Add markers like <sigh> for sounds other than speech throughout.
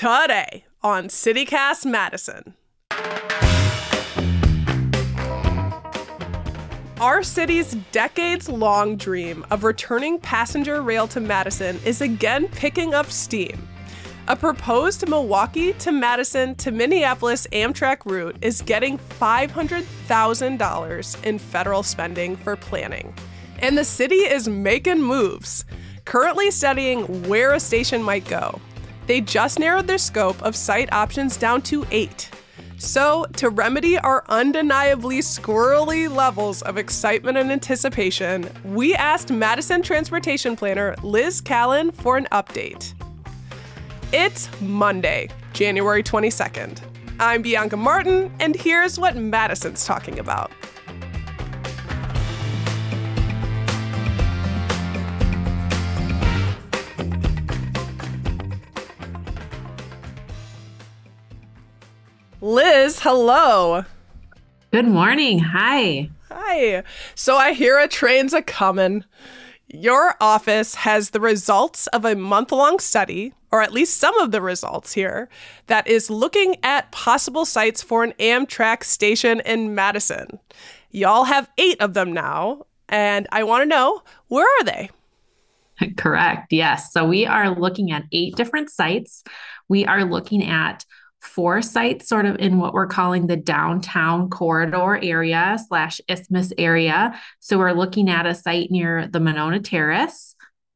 Today on CityCast Madison. Our city's decades long dream of returning passenger rail to Madison is again picking up steam. A proposed Milwaukee to Madison to Minneapolis Amtrak route is getting $500,000 in federal spending for planning. And the city is making moves, currently studying where a station might go. They just narrowed their scope of site options down to eight. So, to remedy our undeniably squirrely levels of excitement and anticipation, we asked Madison Transportation Planner Liz Callin for an update. It's Monday, January 22nd. I'm Bianca Martin, and here's what Madison's talking about. Liz, hello. Good morning. Hi. Hi. So I hear a train's a comin'. Your office has the results of a month long study, or at least some of the results here, that is looking at possible sites for an Amtrak station in Madison. Y'all have eight of them now, and I want to know where are they? <laughs> Correct. Yes. So we are looking at eight different sites. We are looking at four sites sort of in what we're calling the downtown corridor area slash isthmus area. So we're looking at a site near the Monona Terrace.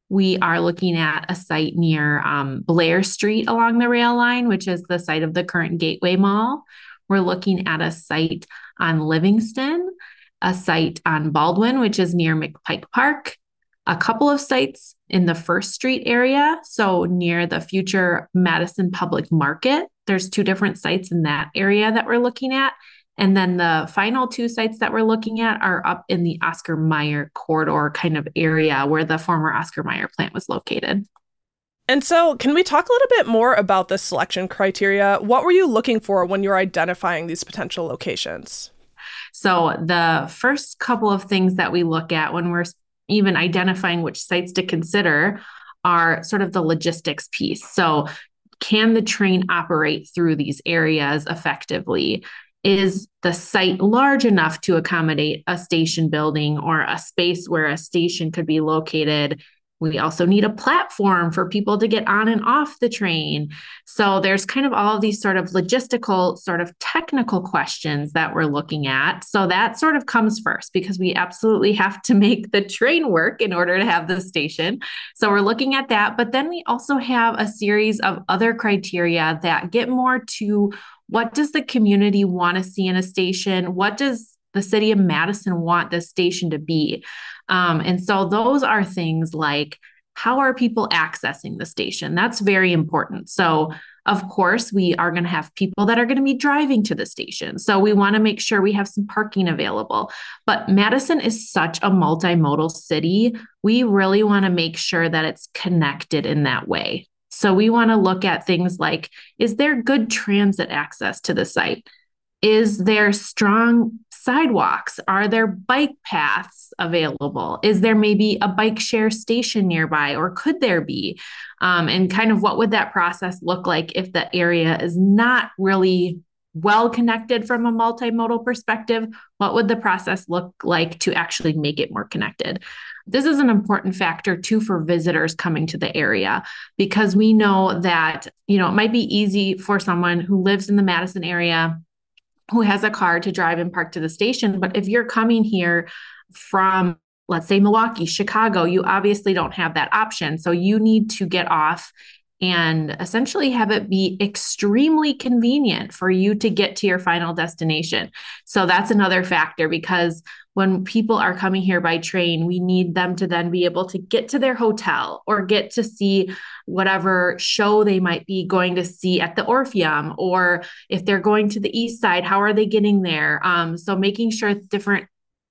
We are looking at a site near um, Blair Street along the rail line, which is the site of the current Gateway Mall. We're looking at a site on Livingston, a site on Baldwin, which is near McPike Park, a couple of sites in the First Street area, so near the future Madison Public Market. There's two different sites in that area that we're looking at. And then the final two sites that we're looking at are up in the Oscar Mayer corridor kind of area where the former Oscar Mayer plant was located. And so, can we talk a little bit more about the selection criteria? What were you looking for when you're identifying these potential locations? So, the first couple of things that we look at when we're even identifying which sites to consider are sort of the logistics piece. So, can the train operate through these areas effectively? Is the site large enough to accommodate a station building or a space where a station could be located? We also need a platform for people to get on and off the train. So there's kind of all of these sort of logistical, sort of technical questions that we're looking at. So that sort of comes first because we absolutely have to <laughs> make the train work in order to have the station. So we're looking at that. But then we also have a series of other criteria that get more to what does the community want to see in a station? What does the city of Madison want this station to be? Um, and so those are things like how are people accessing the station? That's very important. So, of course, we are going to have people that are going to be driving to the station. So, we want to make sure we have some parking available. But Madison is such a multimodal city. We really want to make sure that it's connected in that way. So, we want to look at things like is there good transit access to the site? Is there strong sidewalks? Are there bike paths available? Is there maybe a bike share station nearby, or could there be? Um, and kind of what would that process look like if the area is not really well connected from a multimodal perspective? What would the process look like to actually make it more connected? This is an important factor too for visitors coming to the area because we know that, you know, it might be easy for someone who lives in the Madison area who has a car to drive and park to the station. But if you're coming here from, let's say, Milwaukee, Chicago, you obviously don't have that option. So you need to get off and essentially have it be extremely convenient for you to get to your final destination. So that's another factor because when people are coming here by train, we need them to then be able to get to their hotel or get to see whatever show they might be going to see at the Orpheum, or if they're going to the east side, how are they getting there? Um, so making sure different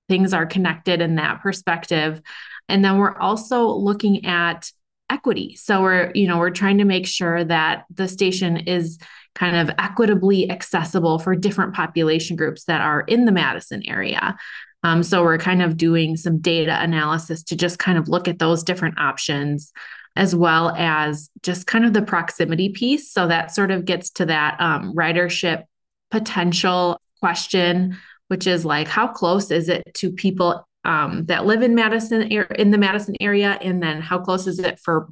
things are connected in that perspective. And then we're also looking at equity. So we're, you know, we're trying to make sure that the station is kind of equitably accessible for different population groups that are in the Madison area. Um, so we're kind of doing some data analysis to just kind of look at those different options as well as just kind of the proximity piece. So that sort of gets to that um, ridership potential question, which is like, how close is it to people um, that live in Madison in the Madison area, and then how close is it for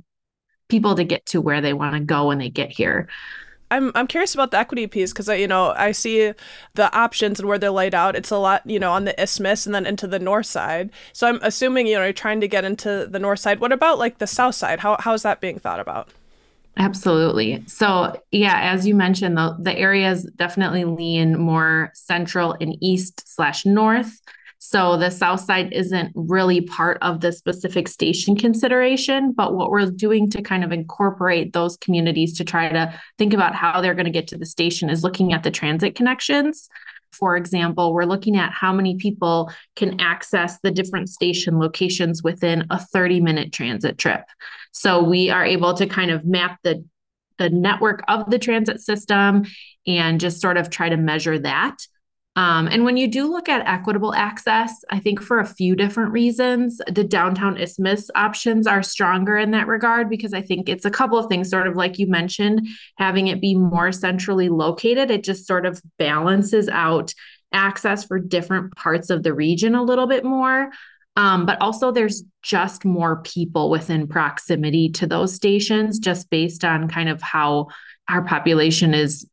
people to get to where they want to go when they get here? I'm I'm curious about the equity piece because I you know I see the options and where they're laid out. It's a lot you know on the isthmus and then into the north side. So I'm assuming you know you're trying to get into the north side. What about like the south side? How how is that being thought about? Absolutely. So yeah, as you mentioned, the the areas definitely lean more central and east slash north. So the south side isn't really part of the specific station consideration, but what we're doing to kind of incorporate those communities to try to think about how they're going to get to the station is looking at the transit connections. For example, we're looking at how many people can access the different station locations within a 30 minute transit trip. So we are able to kind of map the the network of the transit system and just sort of try to measure that um, and when you do look at equitable access, I think for a few different reasons, the downtown isthmus options are stronger in that regard because I think it's a couple of things, sort of like you mentioned, having it be more centrally located, it just sort of balances out access for different parts of the region a little bit more. Um, but also, there's just more people within proximity to those stations, just based on kind of how our population is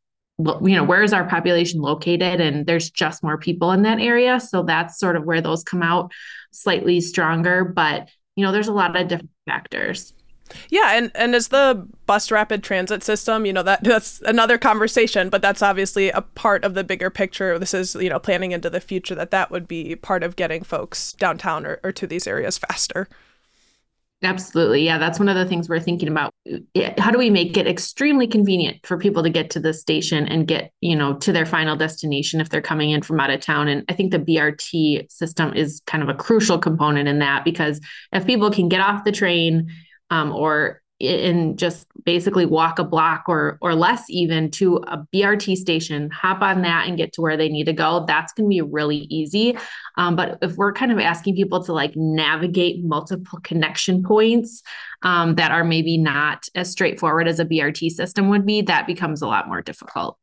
you know where is our population located? And there's just more people in that area. So that's sort of where those come out slightly stronger. But you know there's a lot of different factors. Yeah, and and as the bus rapid transit system, you know that that's another conversation, but that's obviously a part of the bigger picture. This is you know planning into the future that that would be part of getting folks downtown or, or to these areas faster. Absolutely. Yeah, that's one of the things we're thinking about. How do we make it extremely convenient for people to get to the station and get, you know, to their final destination if they're coming in from out of town? And I think the BRT system is kind of a crucial component in that because if people can get off the train um, or and just basically walk a block or or less even to a BRT station, hop on that and get to where they need to go. That's going to be really easy. Um, but if we're kind of asking people to like navigate multiple connection points um, that are maybe not as straightforward as a BRT system would be, that becomes a lot more difficult.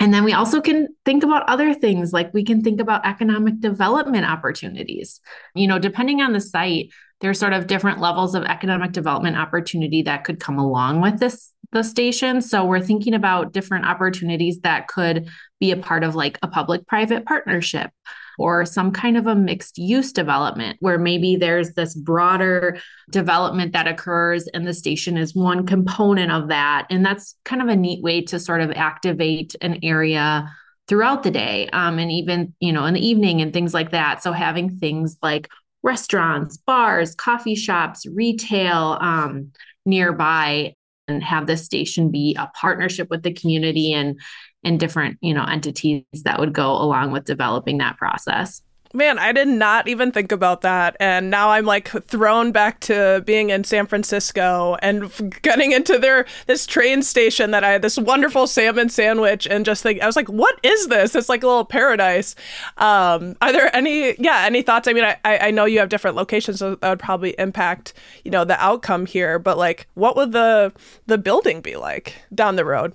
And then we also can think about other things like we can think about economic development opportunities. You know, depending on the site, there's sort of different levels of economic development opportunity that could come along with this the station. So we're thinking about different opportunities that could be a part of like a public private partnership or some kind of a mixed use development where maybe there's this broader development that occurs and the station is one component of that. And that's kind of a neat way to sort of activate an area throughout the day um, and even you know in the evening and things like that. So having things like restaurants, bars, coffee shops, retail um, nearby, and have this station be a partnership with the community and and different you know entities that would go along with developing that process. Man, I did not even think about that. And now I'm like thrown back to being in San Francisco and getting into their this train station that I had this wonderful salmon sandwich and just think I was like, what is this? It's like a little paradise. Um, are there any yeah, any thoughts? I mean, I, I know you have different locations, so that would probably impact, you know, the outcome here, but like what would the the building be like down the road?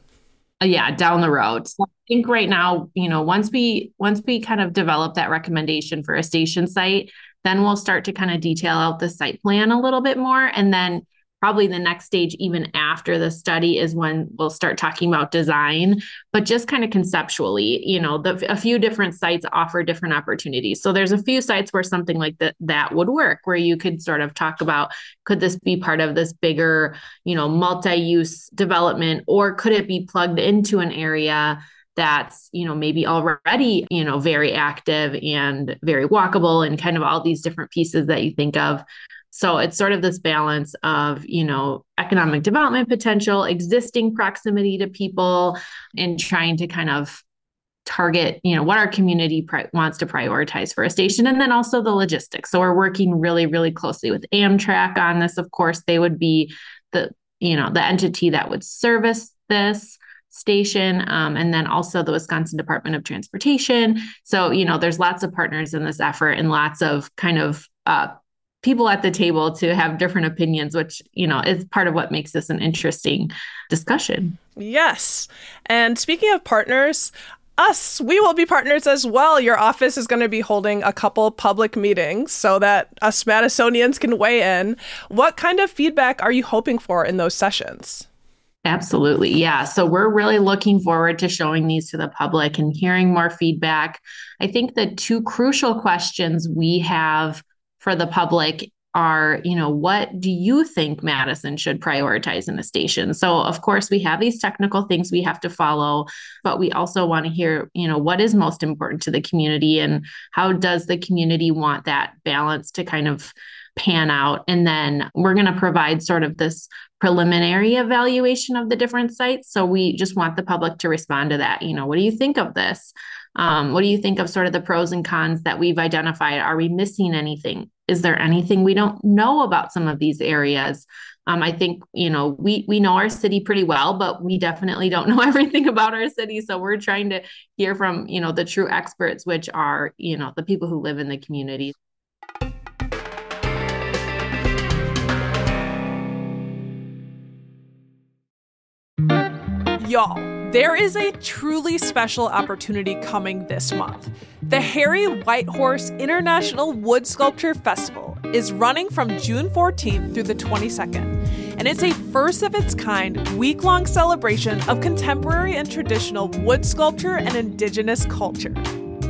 Uh, yeah down the road. So i think right now you know once we once we kind of develop that recommendation for a station site then we'll start to kind of detail out the site plan a little bit more. And then probably the next stage even after the study is when we'll start talking about design, but just kind of conceptually, you know, the, a few different sites offer different opportunities. So there's a few sites where something like that that would work, where you could sort of talk about could this be part of this bigger, you know, multi-use development, or could it be plugged into an area that's you know maybe already you know very active and very walkable and kind of all these different pieces that you think of so it's sort of this balance of, you know, economic development potential, existing proximity to people, and trying to kind of target, you know, what our community pri- wants to prioritize for a station, and then also the logistics. So we're working really, really closely with Amtrak on this. Of course, they would be the, you know, the entity that would service this station um, and then also the wisconsin department of transportation so you know there's lots of partners in this effort and lots of kind of uh, people at the table to have different opinions, which, you know, is part of what makes this an interesting discussion. Yes. And speaking of partners, us, we will be partners as well. Your office is going to be holding a couple public meetings so that us Madisonians can weigh in. What kind of feedback are you hoping for in those sessions? Absolutely. Yeah. So we're really looking forward to showing these to the public and hearing more feedback. I think the two crucial questions we have for the public are, you know, what do you think Madison should prioritize in a station? So, of course, we have these technical things we have to follow, but we also want to hear, you know, what is most important to the community and how does the community want that balance to kind of pan out. And then we're going to provide sort of this preliminary evaluation of the different sites. So we just want the public to respond to that. You know, what do you think of this? Um, what do you think of sort of the pros and cons that we've identified? Are we missing anything? is there anything we don't know about some of these areas? Um, I think you know we we know our city pretty well, but we definitely don't know <laughs> everything about our city. So we're trying to hear from you know the true experts, which are you know the people who live in the community. Y'all, there is a truly special opportunity coming this month. The Harry Whitehorse International Wood Sculpture Festival is running from June 14th through the 22nd, and it's a first of its kind week long celebration of contemporary and traditional wood sculpture and indigenous culture.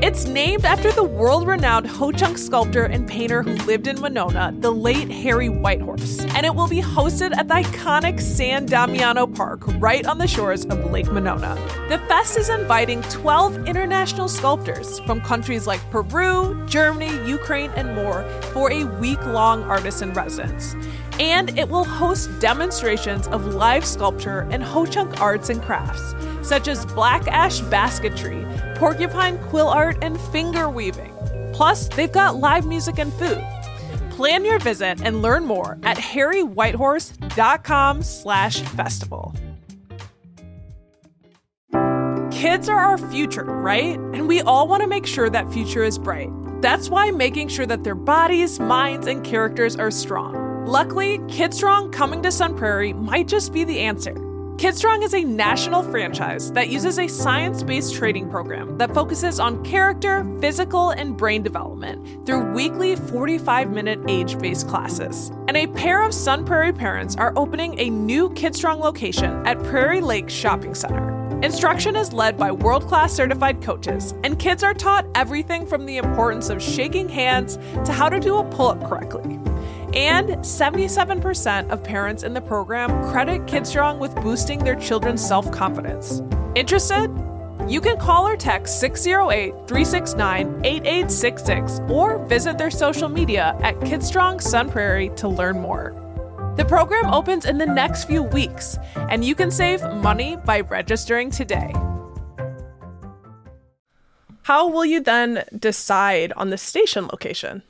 It's named after the world renowned Ho Chunk sculptor and painter who lived in Monona, the late Harry Whitehorse, and it will be hosted at the iconic San Damiano Park right on the shores of Lake Monona. The fest is inviting 12 international sculptors from countries like Peru, Germany, Ukraine, and more for a week long artisan residence. And it will host demonstrations of live sculpture and Ho Chunk arts and crafts, such as black ash basketry, porcupine quill art, and finger weaving. Plus, they've got live music and food. Plan your visit and learn more at harrywhitehorse.com slash festival. Kids are our future, right? And we all want to make sure that future is bright. That's why making sure that their bodies, minds, and characters are strong. Luckily, KidStrong coming to Sun Prairie might just be the answer. KidStrong is a national franchise that uses a science based training program that focuses on character, physical, and brain development through weekly 45 minute age based classes. And a pair of Sun Prairie parents are opening a new KidStrong location at Prairie Lake Shopping Center. Instruction is led by world class certified coaches, and kids are taught everything from the importance of shaking hands to how to do a pull up correctly. And 77% of parents in the program credit KidStrong with boosting their children's self confidence. Interested? You can call or text 608 369 8866 or visit their social media at KidStrong Sun Prairie to learn more. The program opens in the next few weeks, and you can save money by registering today. How will you then decide on the station location?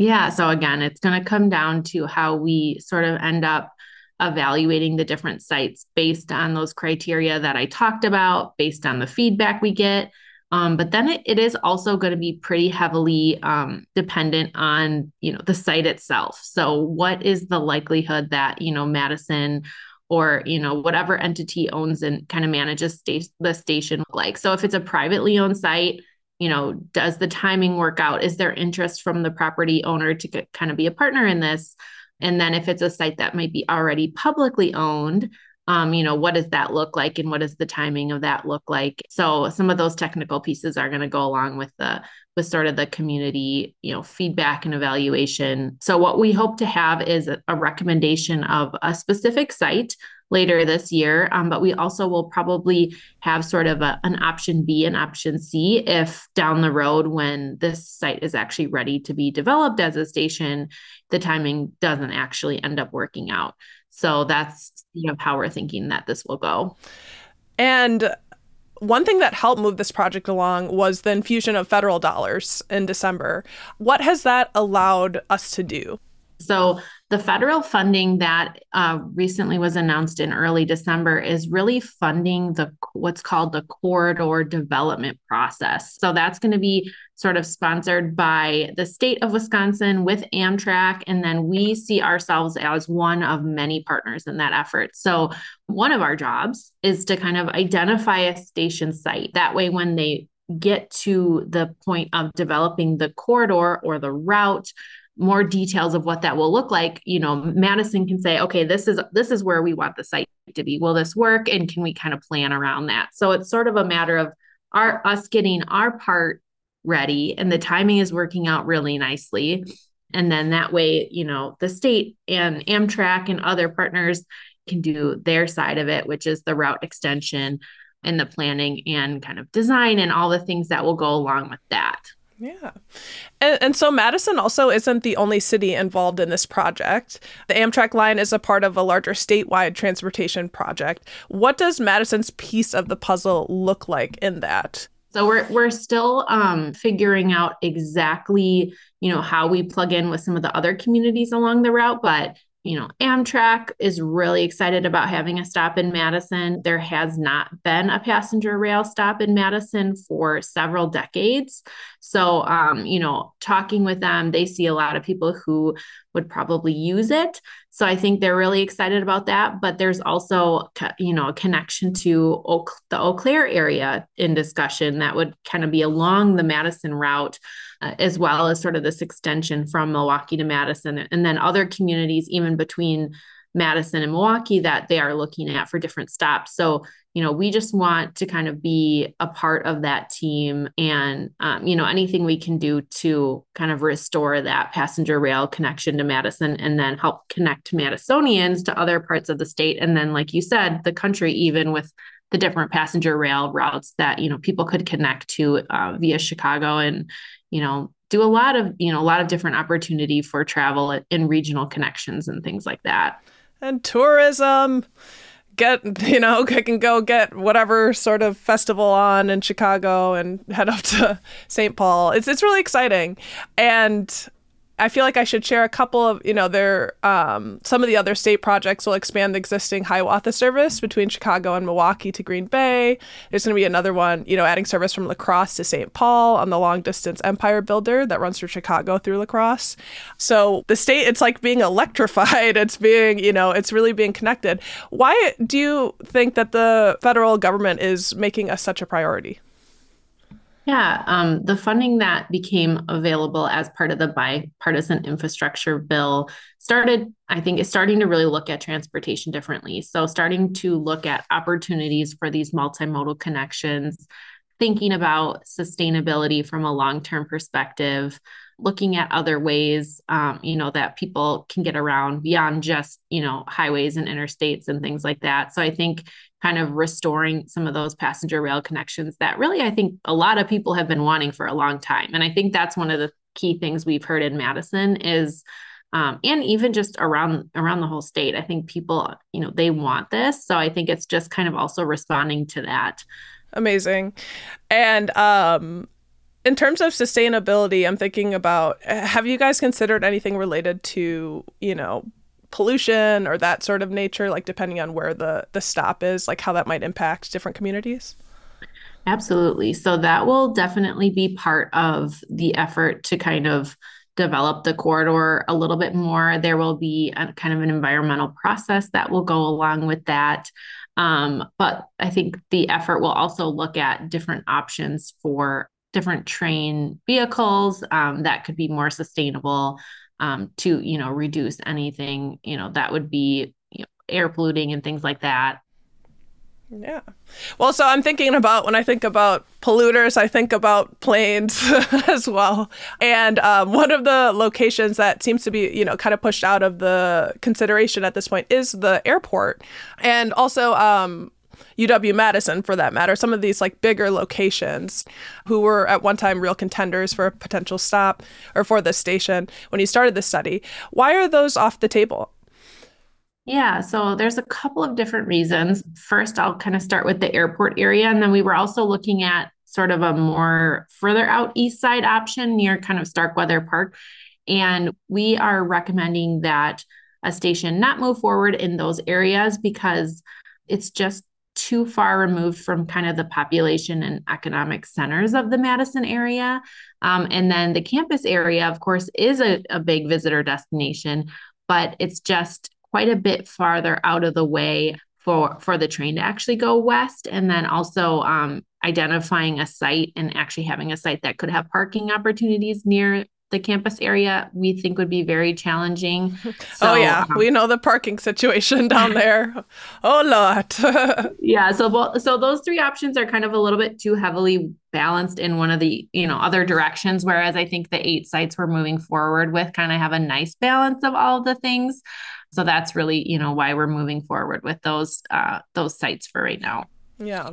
Yeah. So again, it's going to come down to how we sort of end up evaluating the different sites based on those criteria that I talked about, based on the feedback we get. Um, but then it, it is also going to be pretty heavily um, dependent on you know the site itself. So what is the likelihood that you know Madison or you know whatever entity owns and kind of manages sta- the station like? So if it's a privately owned site, you know, does the timing work out? Is there interest from the property owner to get, kind of be a partner in this? And then if it's a site that might be already publicly owned, um, you know, what does that look like and what does the timing of that look like? So some of those technical pieces are going to go along with the with sort of the community, you know, feedback and evaluation. So what we hope to have is a, a recommendation of a specific site later this year. Um, but we also will probably have sort of a, an option B and option C if down the road, when this site is actually ready to be developed as a station, the timing doesn't actually end up working out. So that's you know how we're thinking that this will go. And one thing that helped move this project along was the infusion of federal dollars in December. What has that allowed us to do? So, the federal funding that uh, recently was announced in early December is really funding the what's called the corridor development process. So that's going to be sort of sponsored by the state of Wisconsin with Amtrak, and then we see ourselves as one of many partners in that effort. So one of our jobs is to kind of identify a station site. That way, when they get to the point of developing the corridor or the route more details of what that will look like you know madison can say okay this is this is where we want the site to be. Will this work? And can we kind of plan around that? So it's sort of a matter of our us getting our part ready and the timing is working out really nicely. And then that way you know the state and amtrak and other partners can do their side of it which is the route extension and the planning and kind of design and all the things that will go along with that yeah. And, and, so Madison also isn't the only city involved in this project. The Amtrak line is a part of a larger statewide transportation project. What does Madison's piece of the puzzle look like in that? So we're we're still um, figuring out exactly, you know, how we plug in with some of the other communities along the route, but you know, Amtrak is really excited about having a stop in Madison. There has not been a passenger rail stop in Madison for several decades. So, um, you know, talking with them, they see a lot of people who would probably use it. So I think they're really excited about that. But there's also, you know, a connection to Oak, the Eau Claire area in discussion that would kind of be along the Madison route uh, as well as sort of this extension from Milwaukee to Madison, and then other communities, even between Madison and Milwaukee, that they are looking at for different stops. So, you know, we just want to kind of be a part of that team and, um, you know, anything we can do to kind of restore that passenger rail connection to Madison and then help connect Madisonians to other parts of the state. And then, like you said, the country, even with the different passenger rail routes that, you know, people could connect to uh, via Chicago and, you know, do a lot of, you know, a lot of different opportunity for travel in regional connections and things like that. And tourism get <laughs> you know I <laughs> can go get whatever sort of festival on in Chicago and head up to <laughs> St. Paul. It's it's really exciting, and I feel like I should share a couple of, you know, there, um, some of the other state projects will expand the existing Hiawatha service between Chicago and Milwaukee to Green Bay. There's going to be another one, you know, adding service from La Crosse to St. Paul on the long distance Empire Builder that runs through Chicago through La Crosse. So the state, it's like being electrified. <laughs> It's being, you know, it's really being connected. Why do you think that the federal government is making us such a priority? Yeah, um, the funding that became available as part of the bipartisan infrastructure bill started, I think, is starting to really look at transportation differently. So, starting to look at opportunities for these multimodal connections, thinking about sustainability from a long term perspective, looking at other ways, um, you know, that people can get around beyond just, you know, highways and interstates and things like that. So I think kind of restoring some of those passenger rail connections that really I think a lot of people have been wanting for a long time. And I think that's one of the key things we've heard in Madison is um, and even just around around the whole state. I think people, you know, they want this. So I think it's just kind of also responding to that. Amazing. And um in terms of sustainability, I'm thinking about have you guys considered anything related to, you know, pollution or that sort of nature, like depending on where the the stop is, like how that might impact different communities? Absolutely. So that will definitely be part of the effort to kind of develop the corridor a little bit more. There will be a, kind of an environmental process that will go along with that. Um, but I think the effort will also look at different options for different train vehicles um, that could be more sustainable um, to you know reduce anything you know that would be you know, air polluting and things like that yeah. Well, so I'm thinking about when I think about polluters, I think about planes <laughs> as well. And um, one of the locations that seems to be, you know, kind of pushed out of the consideration at this point is the airport. And also, um, UW Madison, for that matter, some of these like bigger locations who were at one time real contenders for a potential stop or for this station when you started the study. Why are those off the table? Yeah, so there's a couple of different reasons. First, I'll kind of start with the airport area. And then we were also looking at sort of a more further out east side option near kind of Starkweather Park. And we are recommending that a station not move forward in those areas because it's just too far removed from kind of the population and economic centers of the Madison area. Um, and then the campus area, of course, is a, a big visitor destination, but it's just quite a bit farther out of the way for for the train to actually go west and then also um, identifying a site and actually having a site that could have parking opportunities near the campus area we think would be very challenging <laughs> so, oh yeah um, we know the parking situation down <laughs> there oh lot. <laughs> yeah so so those three options are kind of a little bit too heavily balanced in one of the you know other directions whereas i think the eight sites we're moving forward with kind of have a nice balance of all of the things so that's really, you know, why we're moving forward with those uh, those sites for right now. Yeah.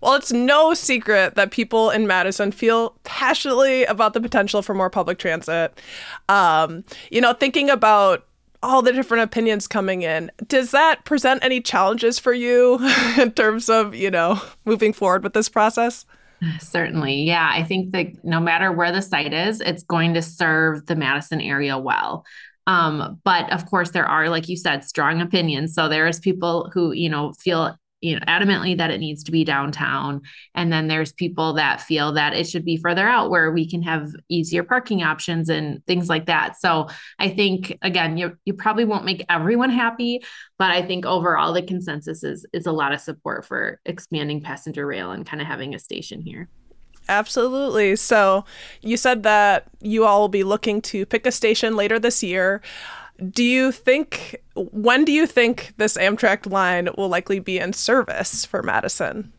Well, it's no secret that people in Madison feel passionately about the potential for more public transit. Um, you know, thinking about all the different opinions coming in, does that present any challenges for you <laughs> in terms of, you know, moving forward with this process? Certainly. Yeah. I think that no matter where the site is, it's going to serve the Madison area well. Um, but of course, there are, like you said, strong opinions. So there's people who, you know, feel you know adamantly that it needs to be downtown and then there's people that feel that it should be further out where we can have easier parking options and things like that so i think again you you probably won't make everyone happy but i think overall the consensus is is a lot of support for expanding passenger rail and kind of having a station here Absolutely. So you said that you all will be looking to pick a station later this year. Do you think, when do you think this Amtrak line will likely be in service for Madison?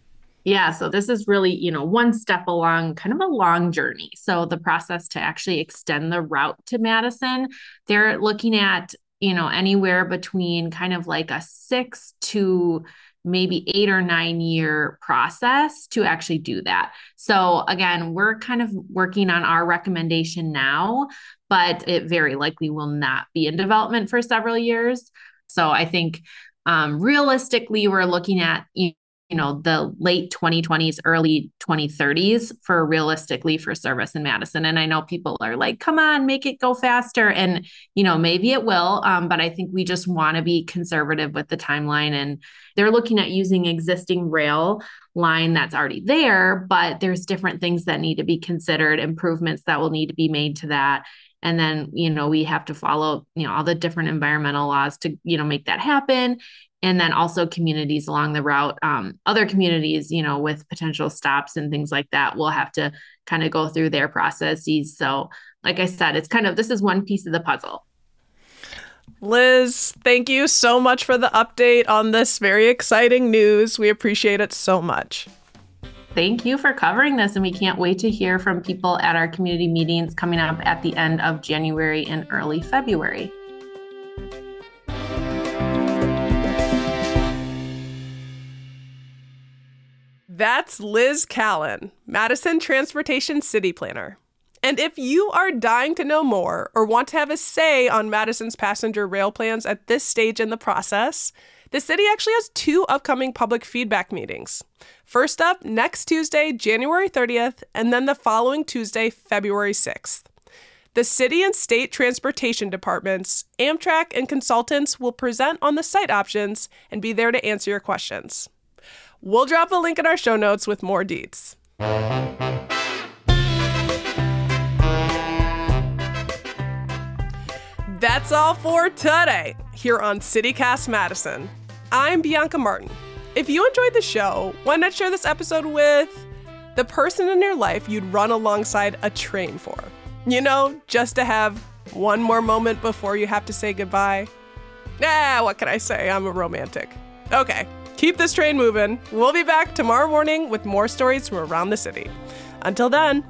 Yeah, so this is really, you know, one step along kind of a long journey. So the process to actually extend the route to Madison, they're looking at, you know, anywhere between kind of like a six to maybe eight or nine year process to actually do that. So, again, we're kind of working on our recommendation now, but it very likely will not be in development for several years. So, I think um, realistically, we're looking at you know the late 2020s early 2030s for realistically for service in madison. And i know people are like come on make it go faster. And you know maybe it will um, but i think we just want to be conservative with the timeline. And they're looking at using existing rail line that's already there but there's different things that need to be considered improvements that will need to be made to that and then you know we have to follow you know all the different environmental laws to you know make that happen. And then also communities along the route um, other communities you know with potential stops and things like that will have to kind of go through their processes. So like i said it's kind of this is one piece of the puzzle. Liz thank you so much for the update on this very exciting news. We appreciate it so much Thank you for covering this, and we can't wait to hear from people at our community meetings coming up at the end of January and early February. That's Liz Callin, Madison Transportation City Planner. And if you are dying to know more or want to have a say on Madison's passenger rail plans at this stage in the process, the city actually has two upcoming public feedback meetings. First up, next Tuesday, January 30th, and then the following Tuesday, February 6th. The city and state transportation departments, Amtrak, and consultants will present on the site options and be there to answer your questions. We'll drop a link in our show notes with more deets. That's all for today here on CityCast Madison. I'm Bianca Martin. If you enjoyed the show, why not share this episode with the person in your life you'd run alongside a train for? You know, just to have One more moment before you have to say goodbye. Ah, what can I say? I'm a romantic. Okay, keep this train moving. We'll be back tomorrow morning with more stories from around the city. Until then,